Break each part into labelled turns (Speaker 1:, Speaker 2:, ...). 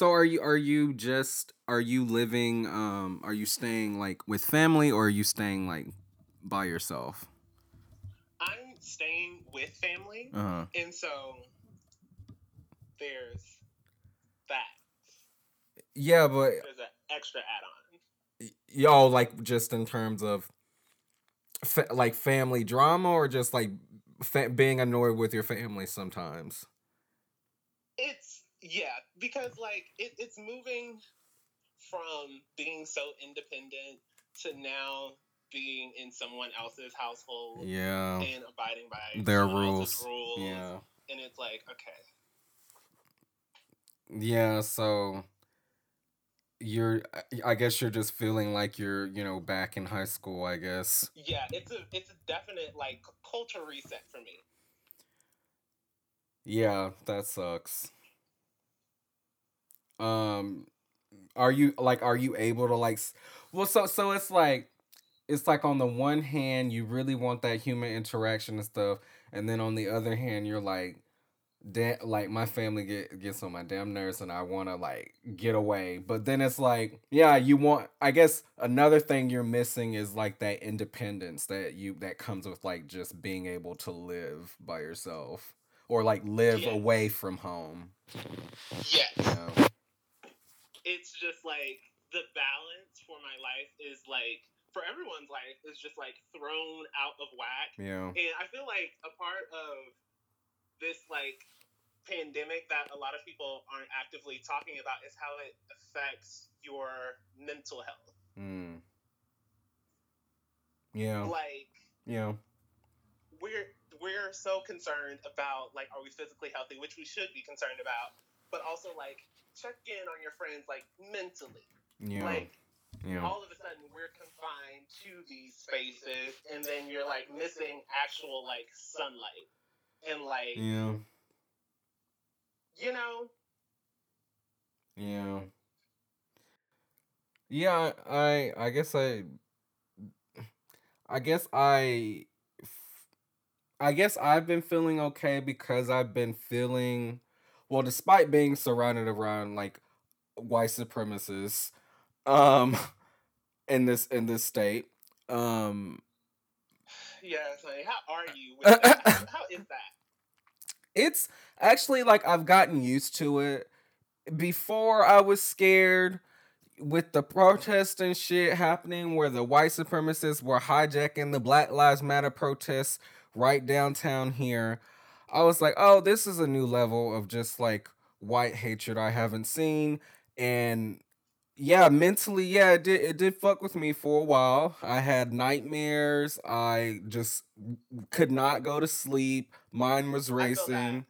Speaker 1: So are you are you just are you living um are you staying like with family or are you staying like by yourself?
Speaker 2: I'm staying with family,
Speaker 1: Uh-huh.
Speaker 2: and so there's that.
Speaker 1: Yeah, but
Speaker 2: There's an extra add-on.
Speaker 1: y'all like just in terms of fa- like family drama or just like fa- being annoyed with your family sometimes.
Speaker 2: It's yeah, because like it, it's moving from being so independent to now being in someone else's household
Speaker 1: Yeah.
Speaker 2: and abiding by
Speaker 1: Their rules.
Speaker 2: rules.
Speaker 1: Yeah.
Speaker 2: And it's like, okay.
Speaker 1: Yeah, so you're I guess you're just feeling like you're, you know, back in high school, I guess.
Speaker 2: Yeah, it's a it's a definite like culture reset for me.
Speaker 1: Yeah, that sucks. Um are you like are you able to like well so so it's like it's like on the one hand you really want that human interaction and stuff and then on the other hand you're like da- like my family get gets on my damn nerves and I want to like get away but then it's like yeah you want I guess another thing you're missing is like that independence that you that comes with like just being able to live by yourself or like live
Speaker 2: Yes.
Speaker 1: away from home
Speaker 2: Yes.
Speaker 1: you know?
Speaker 2: It's just like the balance for my life is like for everyone's life is just like thrown out of whack.
Speaker 1: yeah
Speaker 2: And I feel like a part of this like pandemic that a lot of people aren't actively talking about is how it affects your mental health.
Speaker 1: mm. yeah
Speaker 2: Like
Speaker 1: yeah
Speaker 2: we're we're so concerned about like are we physically healthy, which we should be concerned about, but also like check in on your friends like mentally.
Speaker 1: yeah
Speaker 2: Like
Speaker 1: yeah
Speaker 2: all of a sudden we're confined to these spaces and then you're like missing actual like sunlight. And like
Speaker 1: yeah
Speaker 2: you know,
Speaker 1: Yeah. Yeah, I I guess I I guess I I guess I've been feeling okay because I've been feeling well despite being surrounded around like white supremacists um in this in this state. Um
Speaker 2: yeah, like how are you? How- how is that?
Speaker 1: it's actually like I've gotten used to it. Before I was scared with the protests and shit happening where the white supremacists were hijacking the Black Lives Matter protests right downtown here. I was like, "Oh, this is a new level of just like white hatred I haven't seen." And yeah, mentally, yeah, it did it did fuck with me for a while. I had nightmares. I just could not go to sleep. Mine was
Speaker 2: I feel that.
Speaker 1: racing.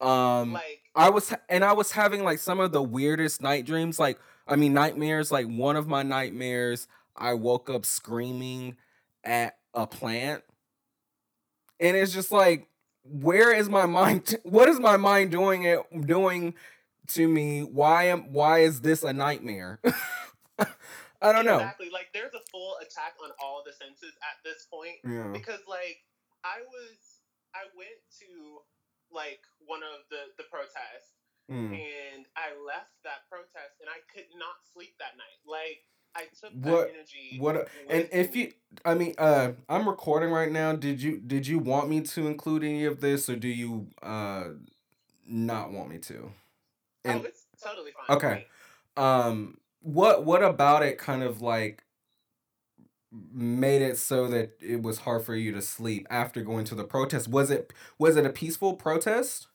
Speaker 1: Um
Speaker 2: Like
Speaker 1: I was and I was having like some of the weirdest night dreams like I mean nightmares like one of my nightmares I woke up screaming at a plant and it's just like where is my mind t- what is my mind doing it doing to me why am why is this a nightmare I don't know
Speaker 2: Exactly. Like there's a full attack on all the senses at this point.
Speaker 1: yeah
Speaker 2: because like I was I went to like one of the the protests
Speaker 1: Mm.
Speaker 2: and I left that protest and I could not sleep that night. Like I took that
Speaker 1: What-
Speaker 2: energy.
Speaker 1: what and if you I mean uh I'm recording right now did you did you want me to include any of this or do you uh not want me to and
Speaker 2: oh, it's totally fine.
Speaker 1: Okay. Um what what about it kind of like made it so that it was hard for you to sleep after going to the protest was it was it a peaceful protest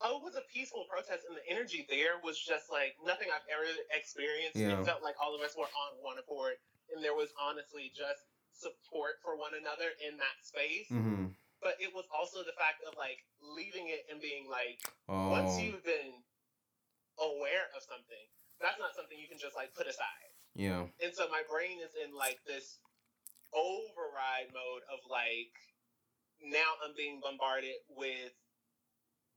Speaker 2: oh, it was a peaceful protest, and the energy there was just like nothing I've ever experienced.
Speaker 1: Yeah.
Speaker 2: It felt like all of us were on one accord, and there was honestly just support for one another in that space.
Speaker 1: mm-hmm.
Speaker 2: But it was also the fact of like leaving it and being like,
Speaker 1: oh
Speaker 2: once you've been aware of something, that's not something you can just like put aside.
Speaker 1: yeah
Speaker 2: And so my brain is in like this override mode of like now I'm being bombarded with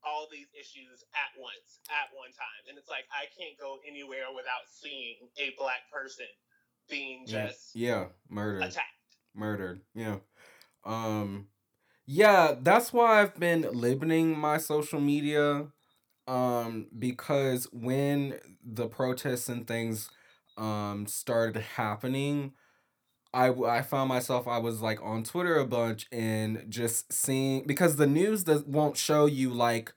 Speaker 2: all these issues at once, at one time. And it's like I can't go anywhere without seeing a black person being
Speaker 1: yeah
Speaker 2: just
Speaker 1: yeah murdered
Speaker 2: attacked.
Speaker 1: murdered yeah um yeah that's why i've been limiting my social media um because when the protests and things um started happening I, I found myself I was like on Twitter a bunch and just seeing because the news does won't show you like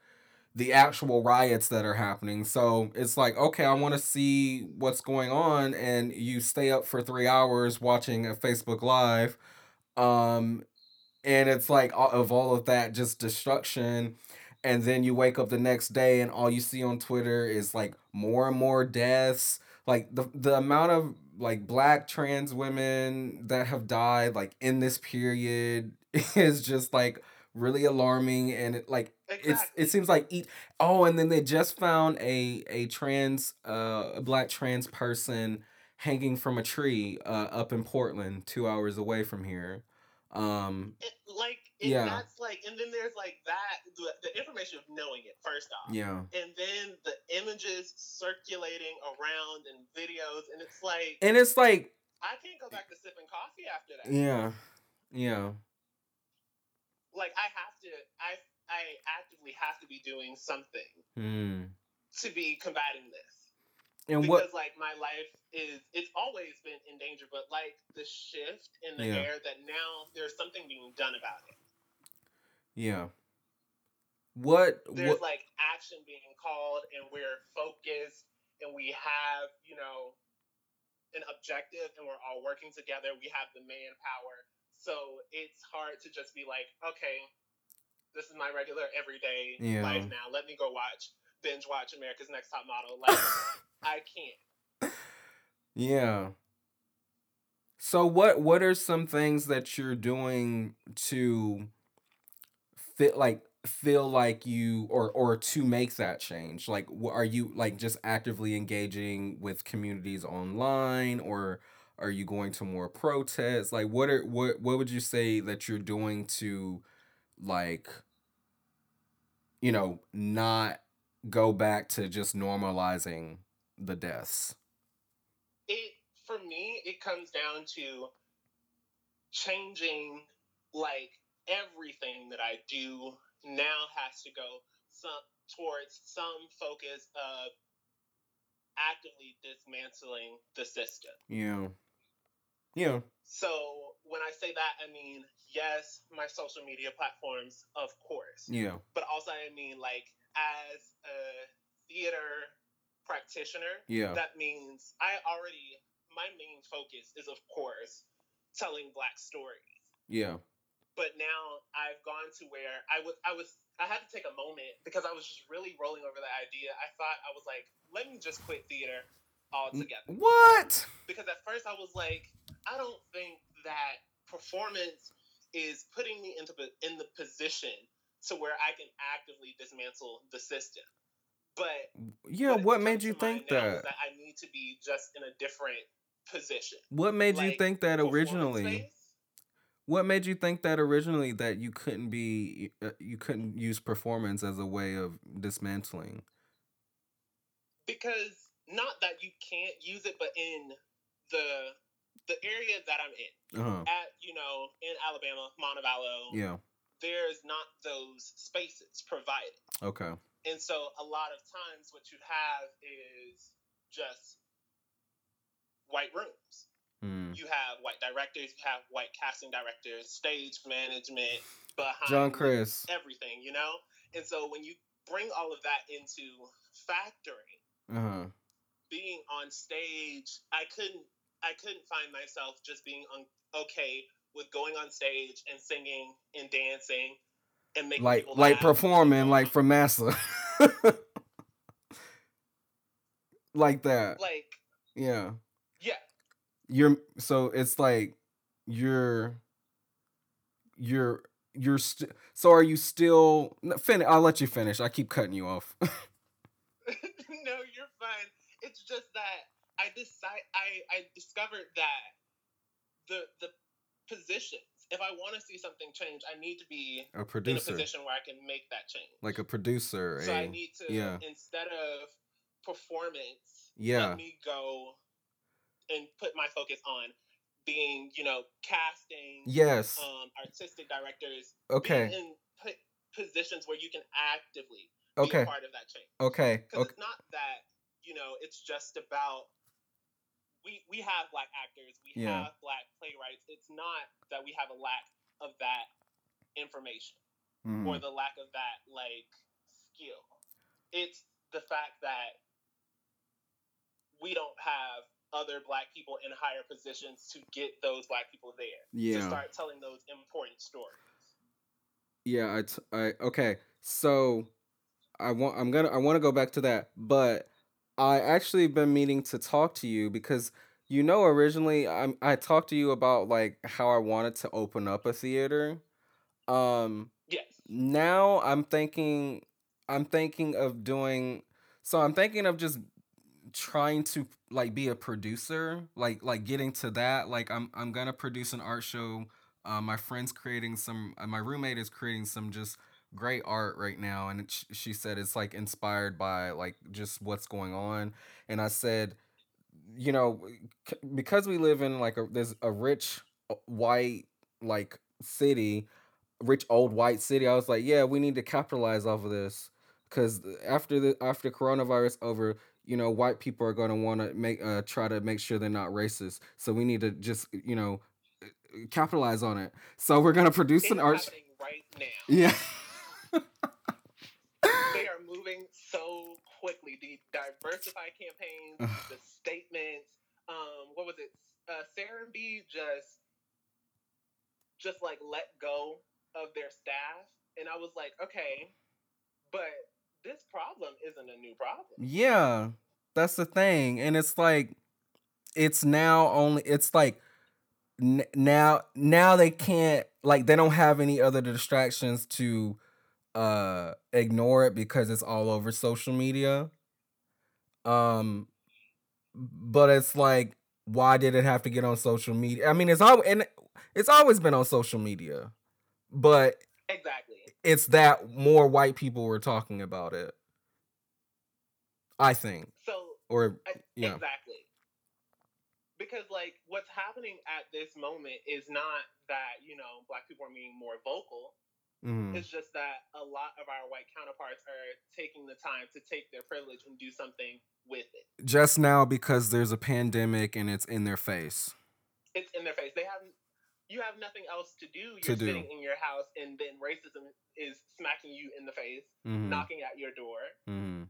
Speaker 1: the actual riots that are happening. So it's like, okay, I want to see what's going on and you stay up for 3 hours watching a Facebook live um and it's like of all of that just destruction and then you wake up the next day and all you see on twitter is like more and more deaths like the the amount of like black trans women that have died like in this period is just like really alarming and it like it's it seems like each oh and then they just found a a trans uh a black trans person hanging from a tree uh up in Portland 2 hours away from here. Um
Speaker 2: It, like, and
Speaker 1: yeah
Speaker 2: that's like, and then there's like that, the, the information of knowing it, first off.
Speaker 1: yeah
Speaker 2: And then the images circulating around and videos, and it's like,
Speaker 1: and it's like
Speaker 2: I can't go back to sipping coffee after that.
Speaker 1: yeah yeah
Speaker 2: Like, I have to, I, I actively have to be doing something
Speaker 1: hmm.
Speaker 2: to be combating this.
Speaker 1: and
Speaker 2: because
Speaker 1: what
Speaker 2: like my life is it's always been in danger but like the shift in the
Speaker 1: Yeah.
Speaker 2: air that now there's something being done about it
Speaker 1: yeah. What
Speaker 2: there's
Speaker 1: what
Speaker 2: like action being called and we're focused and we have you know an objective and we're all working together. We have the manpower. So it's hard to just be like okay this is my regular everyday
Speaker 1: Yeah.
Speaker 2: life now. Let me go watch binge watch america's next top model. Like i can't.
Speaker 1: Yeah. So what what are some things that you're doing to fit like feel like you or or to make that change? Like are you like just actively engaging with communities online or are you going to more protests? Like what are what what would you say that you're doing to like you know not go back to just normalizing the deaths?
Speaker 2: it for me it comes down to changing like everything that I do now has to go some towards some focus of actively dismantling the system.
Speaker 1: Yeah. Yeah.
Speaker 2: So when I say that, I mean yes, my social media platforms, of course,
Speaker 1: Yeah.
Speaker 2: but also I mean like as a theater practitioner,
Speaker 1: Yeah.
Speaker 2: that means I already my main focus is of course telling black stories.
Speaker 1: Yeah.
Speaker 2: But now I've gone to where I was I was I had to take a moment because I was just really rolling over the idea. I thought I was like, let me just quit theater altogether.
Speaker 1: What?
Speaker 2: Because at first I was like, I don't think that performance is putting me into the in the position to where I can actively dismantle the system. But
Speaker 1: Yeah,
Speaker 2: what
Speaker 1: made you think that?
Speaker 2: that I need to be just in a different position.
Speaker 1: What made you think that originally? What made you think that originally that you couldn't be uh, you couldn't use performance as a way of dismantling?
Speaker 2: because not that you can't use it, but in the the area that I'm in,
Speaker 1: Uh-huh.
Speaker 2: at you know, in Alabama, Montevallo,
Speaker 1: Yeah.
Speaker 2: there's not those spaces provided.
Speaker 1: Okay.
Speaker 2: And so a lot of times what you have is just white rooms.
Speaker 1: Mm.
Speaker 2: You have white directors, you have white casting directors, stage management, behind
Speaker 1: John Chris.
Speaker 2: everything, you know? And so when you bring all of that into factory,
Speaker 1: Uh-huh.
Speaker 2: being on stage, I couldn't I couldn't find myself just being un- okay with going on stage and singing and dancing and making
Speaker 1: Like like performing like for massa. like that.
Speaker 2: like
Speaker 1: Yeah. You're so it's like you're you're you're st- so are you still no, fin- I'll let you finish. I keep cutting you off.
Speaker 2: no, you're fine. It's just that I decide I I discovered that the the positions. If I want to see something change, I need to be
Speaker 1: a
Speaker 2: in a
Speaker 1: producer.
Speaker 2: position where I can make that change.
Speaker 1: Like a producer.
Speaker 2: so
Speaker 1: a,
Speaker 2: I eh, need to
Speaker 1: yeah.
Speaker 2: instead of performance,
Speaker 1: Yeah.
Speaker 2: let me go and put my focus on being, you know, casting,
Speaker 1: Yes.
Speaker 2: um, artistic directors,
Speaker 1: Okay.
Speaker 2: in p- positions where you can actively
Speaker 1: okay.
Speaker 2: be part of that change.
Speaker 1: Okay.
Speaker 2: Because
Speaker 1: Okay.
Speaker 2: it's not that you know it's just about we we have black actors, we
Speaker 1: Yeah.
Speaker 2: have black playwrights. It's not that we have a lack of that information
Speaker 1: Mhm.
Speaker 2: or the lack of that like skill. It's the fact that we don't have other black people in higher positions to get those black people there to
Speaker 1: Yeah.
Speaker 2: start telling those important stories.
Speaker 1: Yeah, I, t- I okay. So I want I'm gonna I want to go back to that, but I actually been meaning to talk to you because you know originally I I talked to you about like how I wanted to open up a theater. Um
Speaker 2: Yes.
Speaker 1: now I'm thinking I'm thinking of doing so I'm thinking of just trying to like be a producer like like getting to that like I'm I'm gonna produce an art show. Uh, my friend's creating some uh, my roommate is creating some just great art right now and it, she said it's like inspired by like just what's going on. And I said you know c- because we live in like a there's a rich uh, white like city rich old white city i was like yeah we need to capitalize off of this. Because after the after coronavirus over you know white people are going to want to make uh try to make sure they're not racist so we need to just you know uh, capitalize on it so we're going to produce
Speaker 2: It's
Speaker 1: an art
Speaker 2: right now.
Speaker 1: yeah
Speaker 2: they are moving so quickly. The diversify campaigns, the statements. Um, what was it? Uh, Sarah B just, just like let go of their staff, and I was like, okay, but this problem isn't a new problem.
Speaker 1: Yeah, that's the thing, and it's like, it's now only. It's like, n- now now they can't like they don't have any other distractions to uh ignore it because it's all over social media. Um, but it's like, why did it have to get on social media? I mean, it's all and it's always been on social media, but
Speaker 2: Exactly.
Speaker 1: It's that more white people were talking about it. I think,
Speaker 2: So
Speaker 1: or
Speaker 2: I,
Speaker 1: yeah.
Speaker 2: Exactly. Because like what's happening at this moment is not that, you know, black people are being more vocal.
Speaker 1: Mhm.
Speaker 2: It's just that a lot of our white counterparts are taking the time to take their privilege and do something with it.
Speaker 1: Just now because there's a pandemic and it's in their face.
Speaker 2: It's in their face. They have you have nothing else to do. You're
Speaker 1: To do.
Speaker 2: sitting in your house and then racism is smacking you in the face,
Speaker 1: Mhm.
Speaker 2: knocking at your door.
Speaker 1: Mhm.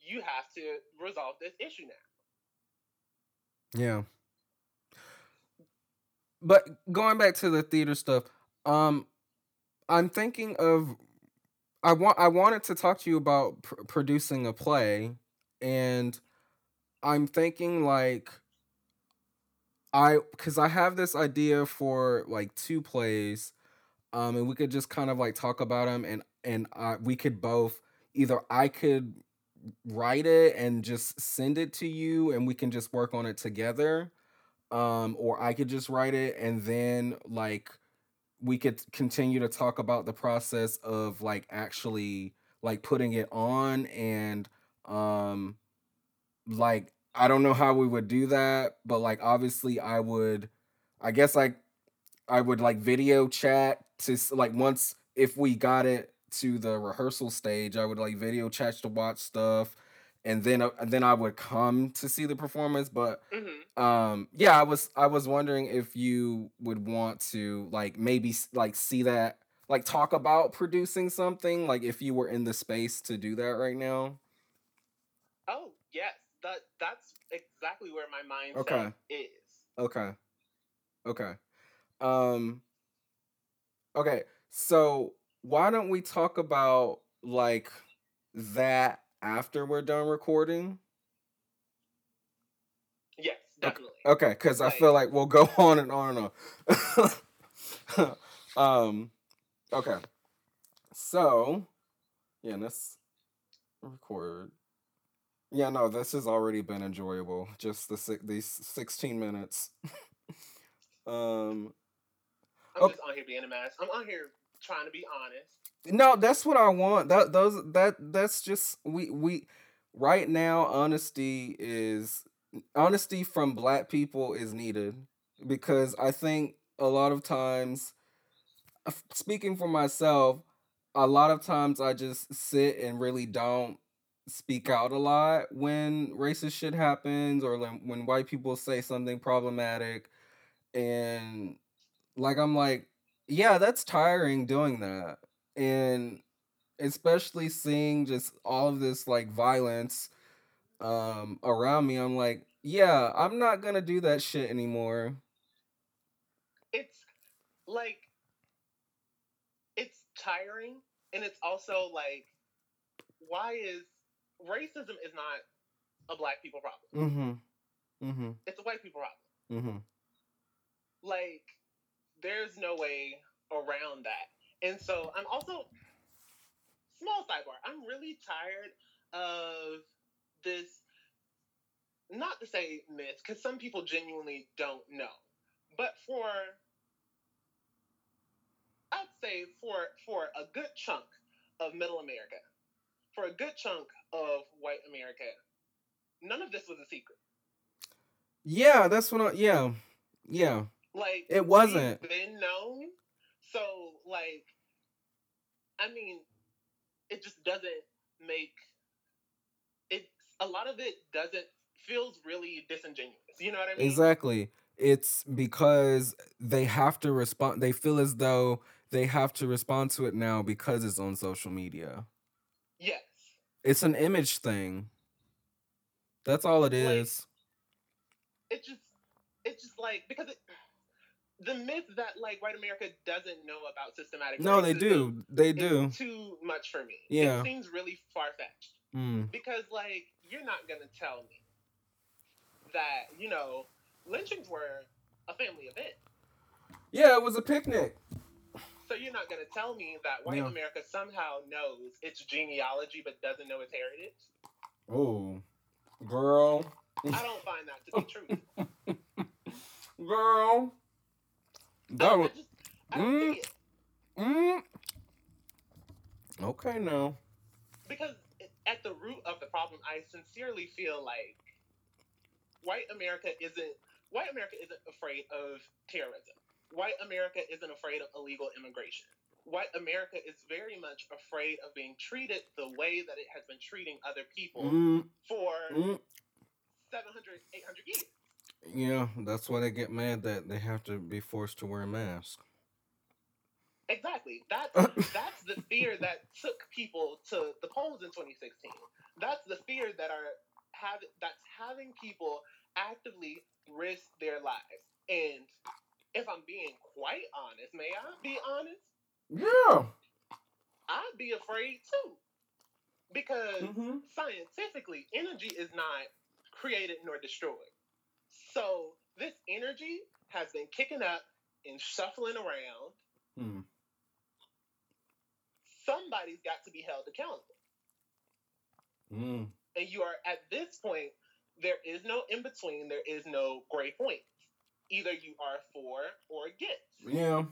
Speaker 2: You have to resolve this issue now.
Speaker 1: Yeah. But going back to the theater stuff, um, I'm thinking of, I want I wanted to talk to you about pr- producing a play, and I'm thinking like, I because I have this idea for like two plays, um, and we could just kind of like talk about them, and and I, we could both either I could write it and just send it to you and we can just work on it together um or I could just write it and then like we could continue to talk about the process of like actually like putting it on and um like I don't know how we would do that but like obviously I would I guess like I would like video chat to like once if we got it to the rehearsal stage, I would like video chat to watch stuff, and then uh, then I would come to see the performance. But
Speaker 2: hmm
Speaker 1: um, yeah, I was I was wondering if you would want to like maybe like see that like talk about producing something like if you were in the space to do that right now.
Speaker 2: Oh yes, that that's exactly where my mindset
Speaker 1: Okay.
Speaker 2: is.
Speaker 1: Okay. Okay. Um okay. So why don't we talk about like that after we're done recording?
Speaker 2: Yes,
Speaker 1: Okay.
Speaker 2: definitely.
Speaker 1: Okay, cuz I feel
Speaker 2: Like
Speaker 1: like we'll go on and on and on. um okay. So, yeah, let's record. Yeah, no, this has already been enjoyable. Just the si- these 16 minutes. um
Speaker 2: I'm
Speaker 1: okay.
Speaker 2: just on here being a mess. I'm on here trying to be honest.
Speaker 1: No, that's what I want. That those that that's just we we right now honesty is honesty from black people is needed because I think a lot of times speaking for myself, a lot of times I just sit and really don't speak out a lot when racist shit happens or when, when white people say something problematic and like I'm like yeah that's tiring doing that and especially seeing just all of this like violence um around me I'm like yeah I'm not to do that shit anymore.
Speaker 2: It's like it's tiring and it's also like why is racism is not a black people problem.
Speaker 1: mhm mhm
Speaker 2: It's a white people problem.
Speaker 1: mhm
Speaker 2: Like there's no way around that. And so I'm also small sidebar. I'm really tired of this not to say myth cuz some people genuinely don't know. But for I'd say for for a good chunk of middle America, for a good chunk of white America, none of this was a secret.
Speaker 1: yeah that's what I, yeah yeah
Speaker 2: Like
Speaker 1: It wasn't.
Speaker 2: been known. So like I mean, it just doesn't make it a lot of it doesn't feels really disingenuous. You know what I mean?
Speaker 1: Exactly. It's because they have to respond. They feel as though they have to respond to it now because it's on social media.
Speaker 2: Yes.
Speaker 1: It's an image thing. That's all it is.
Speaker 2: Like
Speaker 1: is.
Speaker 2: it just it's just like because it, the myth that like white America doesn't know about systematic
Speaker 1: No, they do. They do.
Speaker 2: too much for me.
Speaker 1: Yeah.
Speaker 2: It seems really far fetched.
Speaker 1: Mm.
Speaker 2: Because like you're not gonna tell me that, you know, lynchings were a family event.
Speaker 1: Yeah, it was a picnic.
Speaker 2: So you're not gonna tell me that white
Speaker 1: Yeah.
Speaker 2: America somehow knows its genealogy but doesn't know its heritage?
Speaker 1: Oh, girl,
Speaker 2: I don't find that to be true.
Speaker 1: girl. That was.
Speaker 2: just I don't
Speaker 1: Mm, mm. Okay, now.
Speaker 2: because at the root of the problem, I sincerely feel like white America isn't white America isn't afraid of terrorism. White America isn't afraid of illegal immigration. White America is very much afraid of being treated the way that it has been treating other people
Speaker 1: Mm,
Speaker 2: for
Speaker 1: mm.
Speaker 2: 700, 800 years.
Speaker 1: Yeah, that's why they get mad that they have to be forced to wear a mask.
Speaker 2: Exactly. That's that's the fear that took people to the polls in 2016. That's the fear that are have that's having people actively risk their lives. And if I'm being quite honest, may I be honest?
Speaker 1: yeah.
Speaker 2: I'd be afraid too. Because
Speaker 1: hmm
Speaker 2: scientifically, energy is not created nor destroyed. So this energy has been kicking up and shuffling around.
Speaker 1: Hmm.
Speaker 2: Somebody's got to be held accountable.
Speaker 1: Mm.
Speaker 2: and you are at this point there is no in between there is no gray point either you are for or against
Speaker 1: Yeah.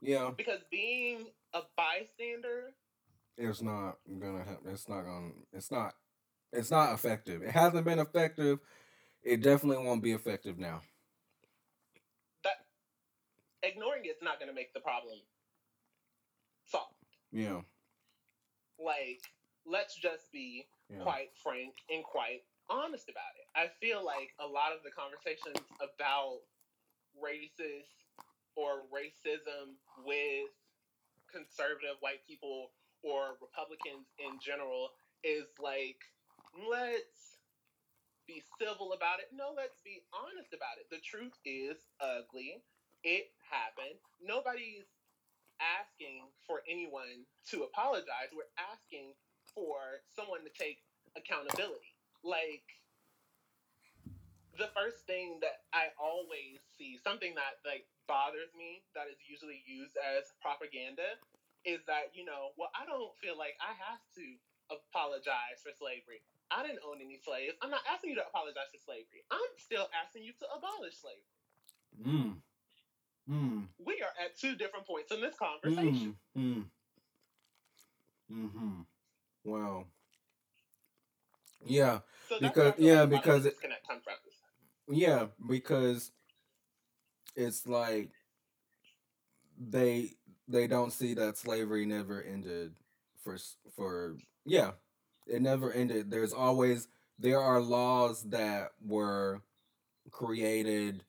Speaker 1: Yeah.
Speaker 2: because being a bystander
Speaker 1: It's not gonna happen. It's not gonna. It's not. It's not effective. It hasn't been effective. It definitely won't be effective now.
Speaker 2: that ignoring it's not going to make the problem solved
Speaker 1: Yeah.
Speaker 2: like let's just be
Speaker 1: Yeah.
Speaker 2: quite frank and quite honest about it i feel like a lot of the conversations about racist or racism with conservative white people or republicans in general is like let's be civil about it. No let's be honest about it. The truth is ugly. It happened. Nobody's asking for anyone to apologize. We're asking for someone to take accountability. Like the first thing that I always see, something that like bothers me that is usually used as propaganda, is that you know, well, I don't feel like I have to apologize for slavery. I didn't own any slaves. I'm not asking you to apologize for slavery. I'm still asking you to abolish slavery.
Speaker 1: Mm. Mm.
Speaker 2: We are at two different points in this conversation.
Speaker 1: Mm. Mm. Mm-hmm. Wow. Yeah.
Speaker 2: So that's
Speaker 1: Because-
Speaker 2: where I feel
Speaker 1: yeah,
Speaker 2: like a lot of
Speaker 1: because it-
Speaker 2: disconnect comes from.
Speaker 1: Yeah. Because it's like they they don't see that slavery never ended for for yeah, it never ended. There's always there are laws that were created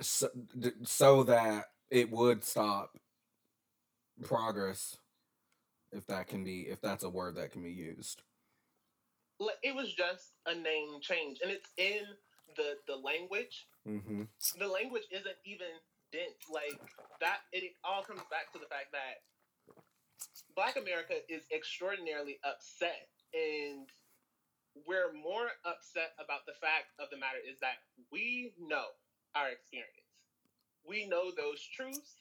Speaker 1: so, so that it would stop progress if that can be if that's a word that can be used
Speaker 2: it was just a name change and it's in the the language mm-hmm. the language isn't even dense like that it all comes back to the fact that black america is extraordinarily upset and we're more upset about the fact of the matter is that we know our experience. We know those truths.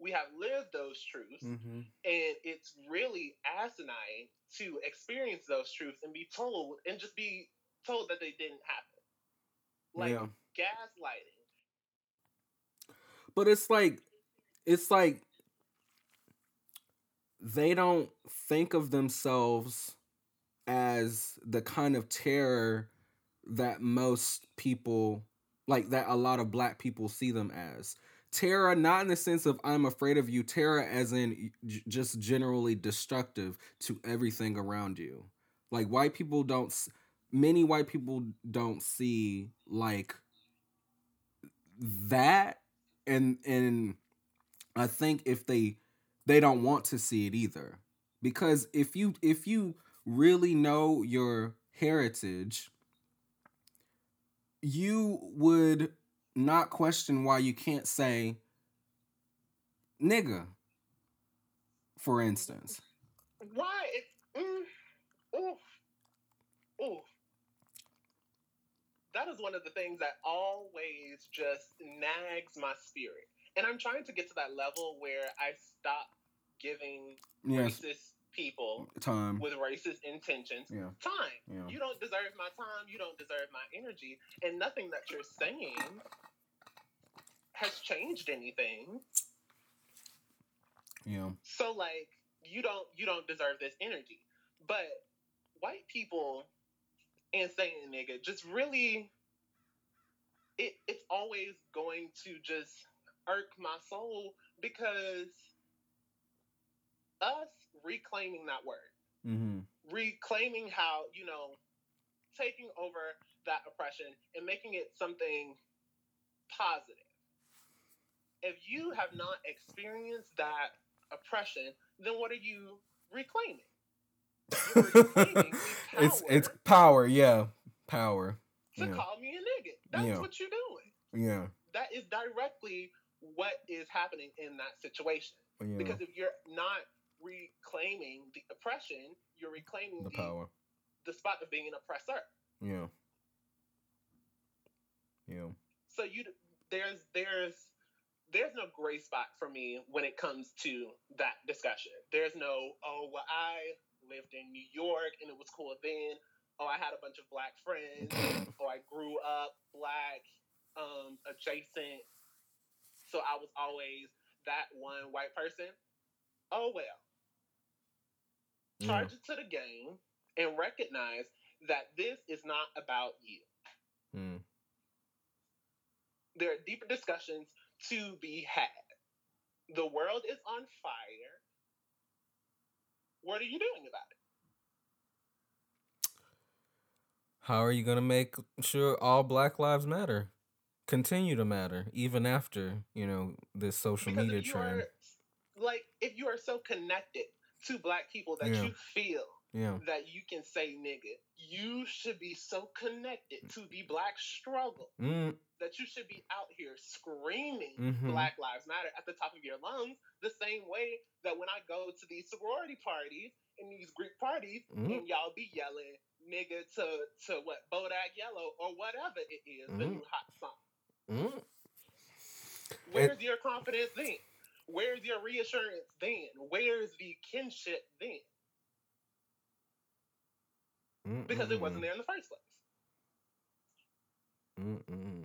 Speaker 2: We have lived those truths. Mm-hmm. And it's really asinine to experience those truths and be told and just be told that they didn't happen. Like yeah. gaslighting.
Speaker 1: But it's like it's like they don't think of themselves as the kind of terror that most people like that a lot of black people see them as terror not in the sense of i'm afraid of you terror as in j- just generally destructive to everything around you. Like white people don't many white people don't see like that and and i think if they they don't want to see it either. Because if you if you really know your heritage, you would not question why you can't say nigga, for instance.
Speaker 2: Why? It, mm, oof, oof. That is one of the things that always just nags my spirit. And I'm trying to get to that level where I stop giving yes. racist people
Speaker 1: time.
Speaker 2: with racist intentions.
Speaker 1: Yeah.
Speaker 2: time. Yeah. you don't deserve my time. You don't deserve my energy. And nothing that you're saying has changed anything.
Speaker 1: Yeah.
Speaker 2: So like you don't you don't deserve this energy. But white people and saying nigga just really it, it's always going to just irk my soul because us reclaiming that word,
Speaker 1: mm-hmm.
Speaker 2: reclaiming how you know taking over that oppression and making it something positive. If you have not experienced that oppression, then what are you reclaiming?
Speaker 1: reclaiming it's it's power, yeah, power.
Speaker 2: To
Speaker 1: yeah.
Speaker 2: call me a nigga, that's yeah. what you're doing.
Speaker 1: Yeah,
Speaker 2: that is directly what is happening in that situation. Yeah. Because if you're not reclaiming the oppression, you're reclaiming
Speaker 1: the, the power,
Speaker 2: the spot of being an oppressor.
Speaker 1: Yeah. Yeah.
Speaker 2: So you there's there's there's no gray spot for me when it comes to that discussion. There's no oh well I lived in New York and it was cool then. Oh I had a bunch of black friends. or I grew up black um adjacent. So I was always that one white person. Oh well charge it to the game, and recognize that this is not about you.
Speaker 1: Mm.
Speaker 2: There are deeper discussions to be had. The world is on fire. What are you doing about it?
Speaker 1: How are you going to make sure all Black Lives Matter continue to matter even after, you know, this social because media trend? Are,
Speaker 2: like, if you are so connected to black people that yeah. you feel
Speaker 1: yeah.
Speaker 2: that you can say nigga. You should be so connected to the black struggle
Speaker 1: mm.
Speaker 2: that you should be out here screaming mm-hmm. Black Lives Matter at the top of your lungs, the same way that when I go to these sorority parties and these Greek parties mm. and y'all be yelling nigga to to what Bodak Yellow or whatever it is, mm. the new hot song.
Speaker 1: Mm.
Speaker 2: Where's it, your confidence then? Where's your reassurance then? Where's the kinship then? Mm-mm. Because it wasn't there in the first place.
Speaker 1: Mm-mm.